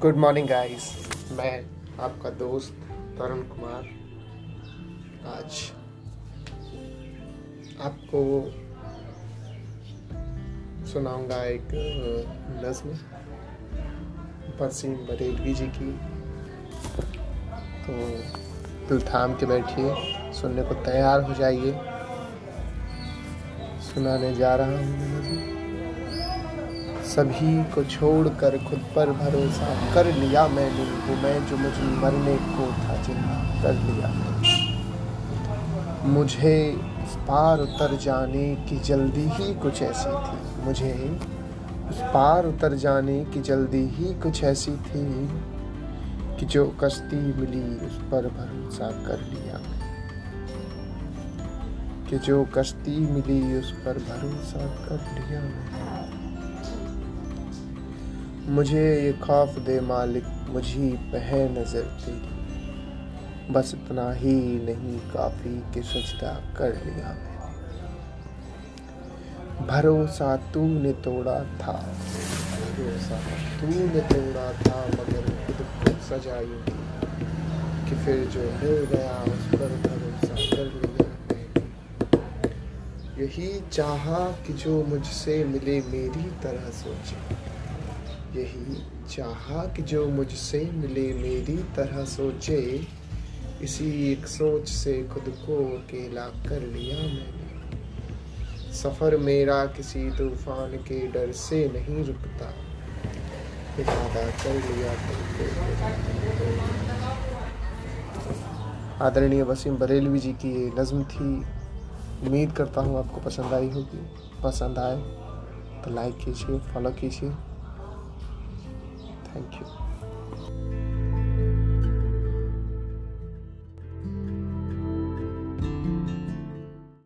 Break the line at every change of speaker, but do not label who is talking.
Good morning guys मैं आपका दोस्त तरुण कुमार। आज आपको सुनाऊँगा एक नज्म। बरसीम बरेलवी जी की। तो दिल थाम के बैठिए, सुनने को तैयार हो जाइए। सुनाने जा रहा हूँ सभी को छोड़कर खुद पर भरोसा कर लिया मैंने। वो मैं जो मुझे मरने को था ज़िंदा कर लिया मुझे उस पार उतर जाने की जल्दी ही कुछ ऐसी थी। मुझे उस पार उतर जाने की जल्दी ही कुछ ऐसी थी कि जो कश्ती मिली उस पर भरोसा कर लिया कि जो कश्ती मिली उस पर भरोसा कर लिया मैंने मुझे ये खौफ दे मालिक, मुझी पे है नज़र तेरी। बस इतना ही नहीं, काफ़ी कि सजदा कर लिया मैंने। भरोसा तूने तोड़ा था। भरोसा तूने तोड़ा था, मगर खुद को सजाई थी कि फिर जो मिल गया, उस पर भरोसा कर लिया मैंने। यही चाहा कि जो मुझसे मिले मेरी तरह सोचे। यही चाहा कि जो मुझसे मिले मेरी तरह सोचे, इसी एक सोच से खुद को अकेला कर लिया मैंने। सफ़र मेरा किसी तूफ़ान के डर से नहीं रुकता। इरादा कर लिया आदरणीय वसीम बरेलवी जी की ये नज्म थी। उम्मीद करता हूँ आपको पसंद आई होगी। पसंद आए तो लाइक कीजिए फॉलो कीजिए। Thank you.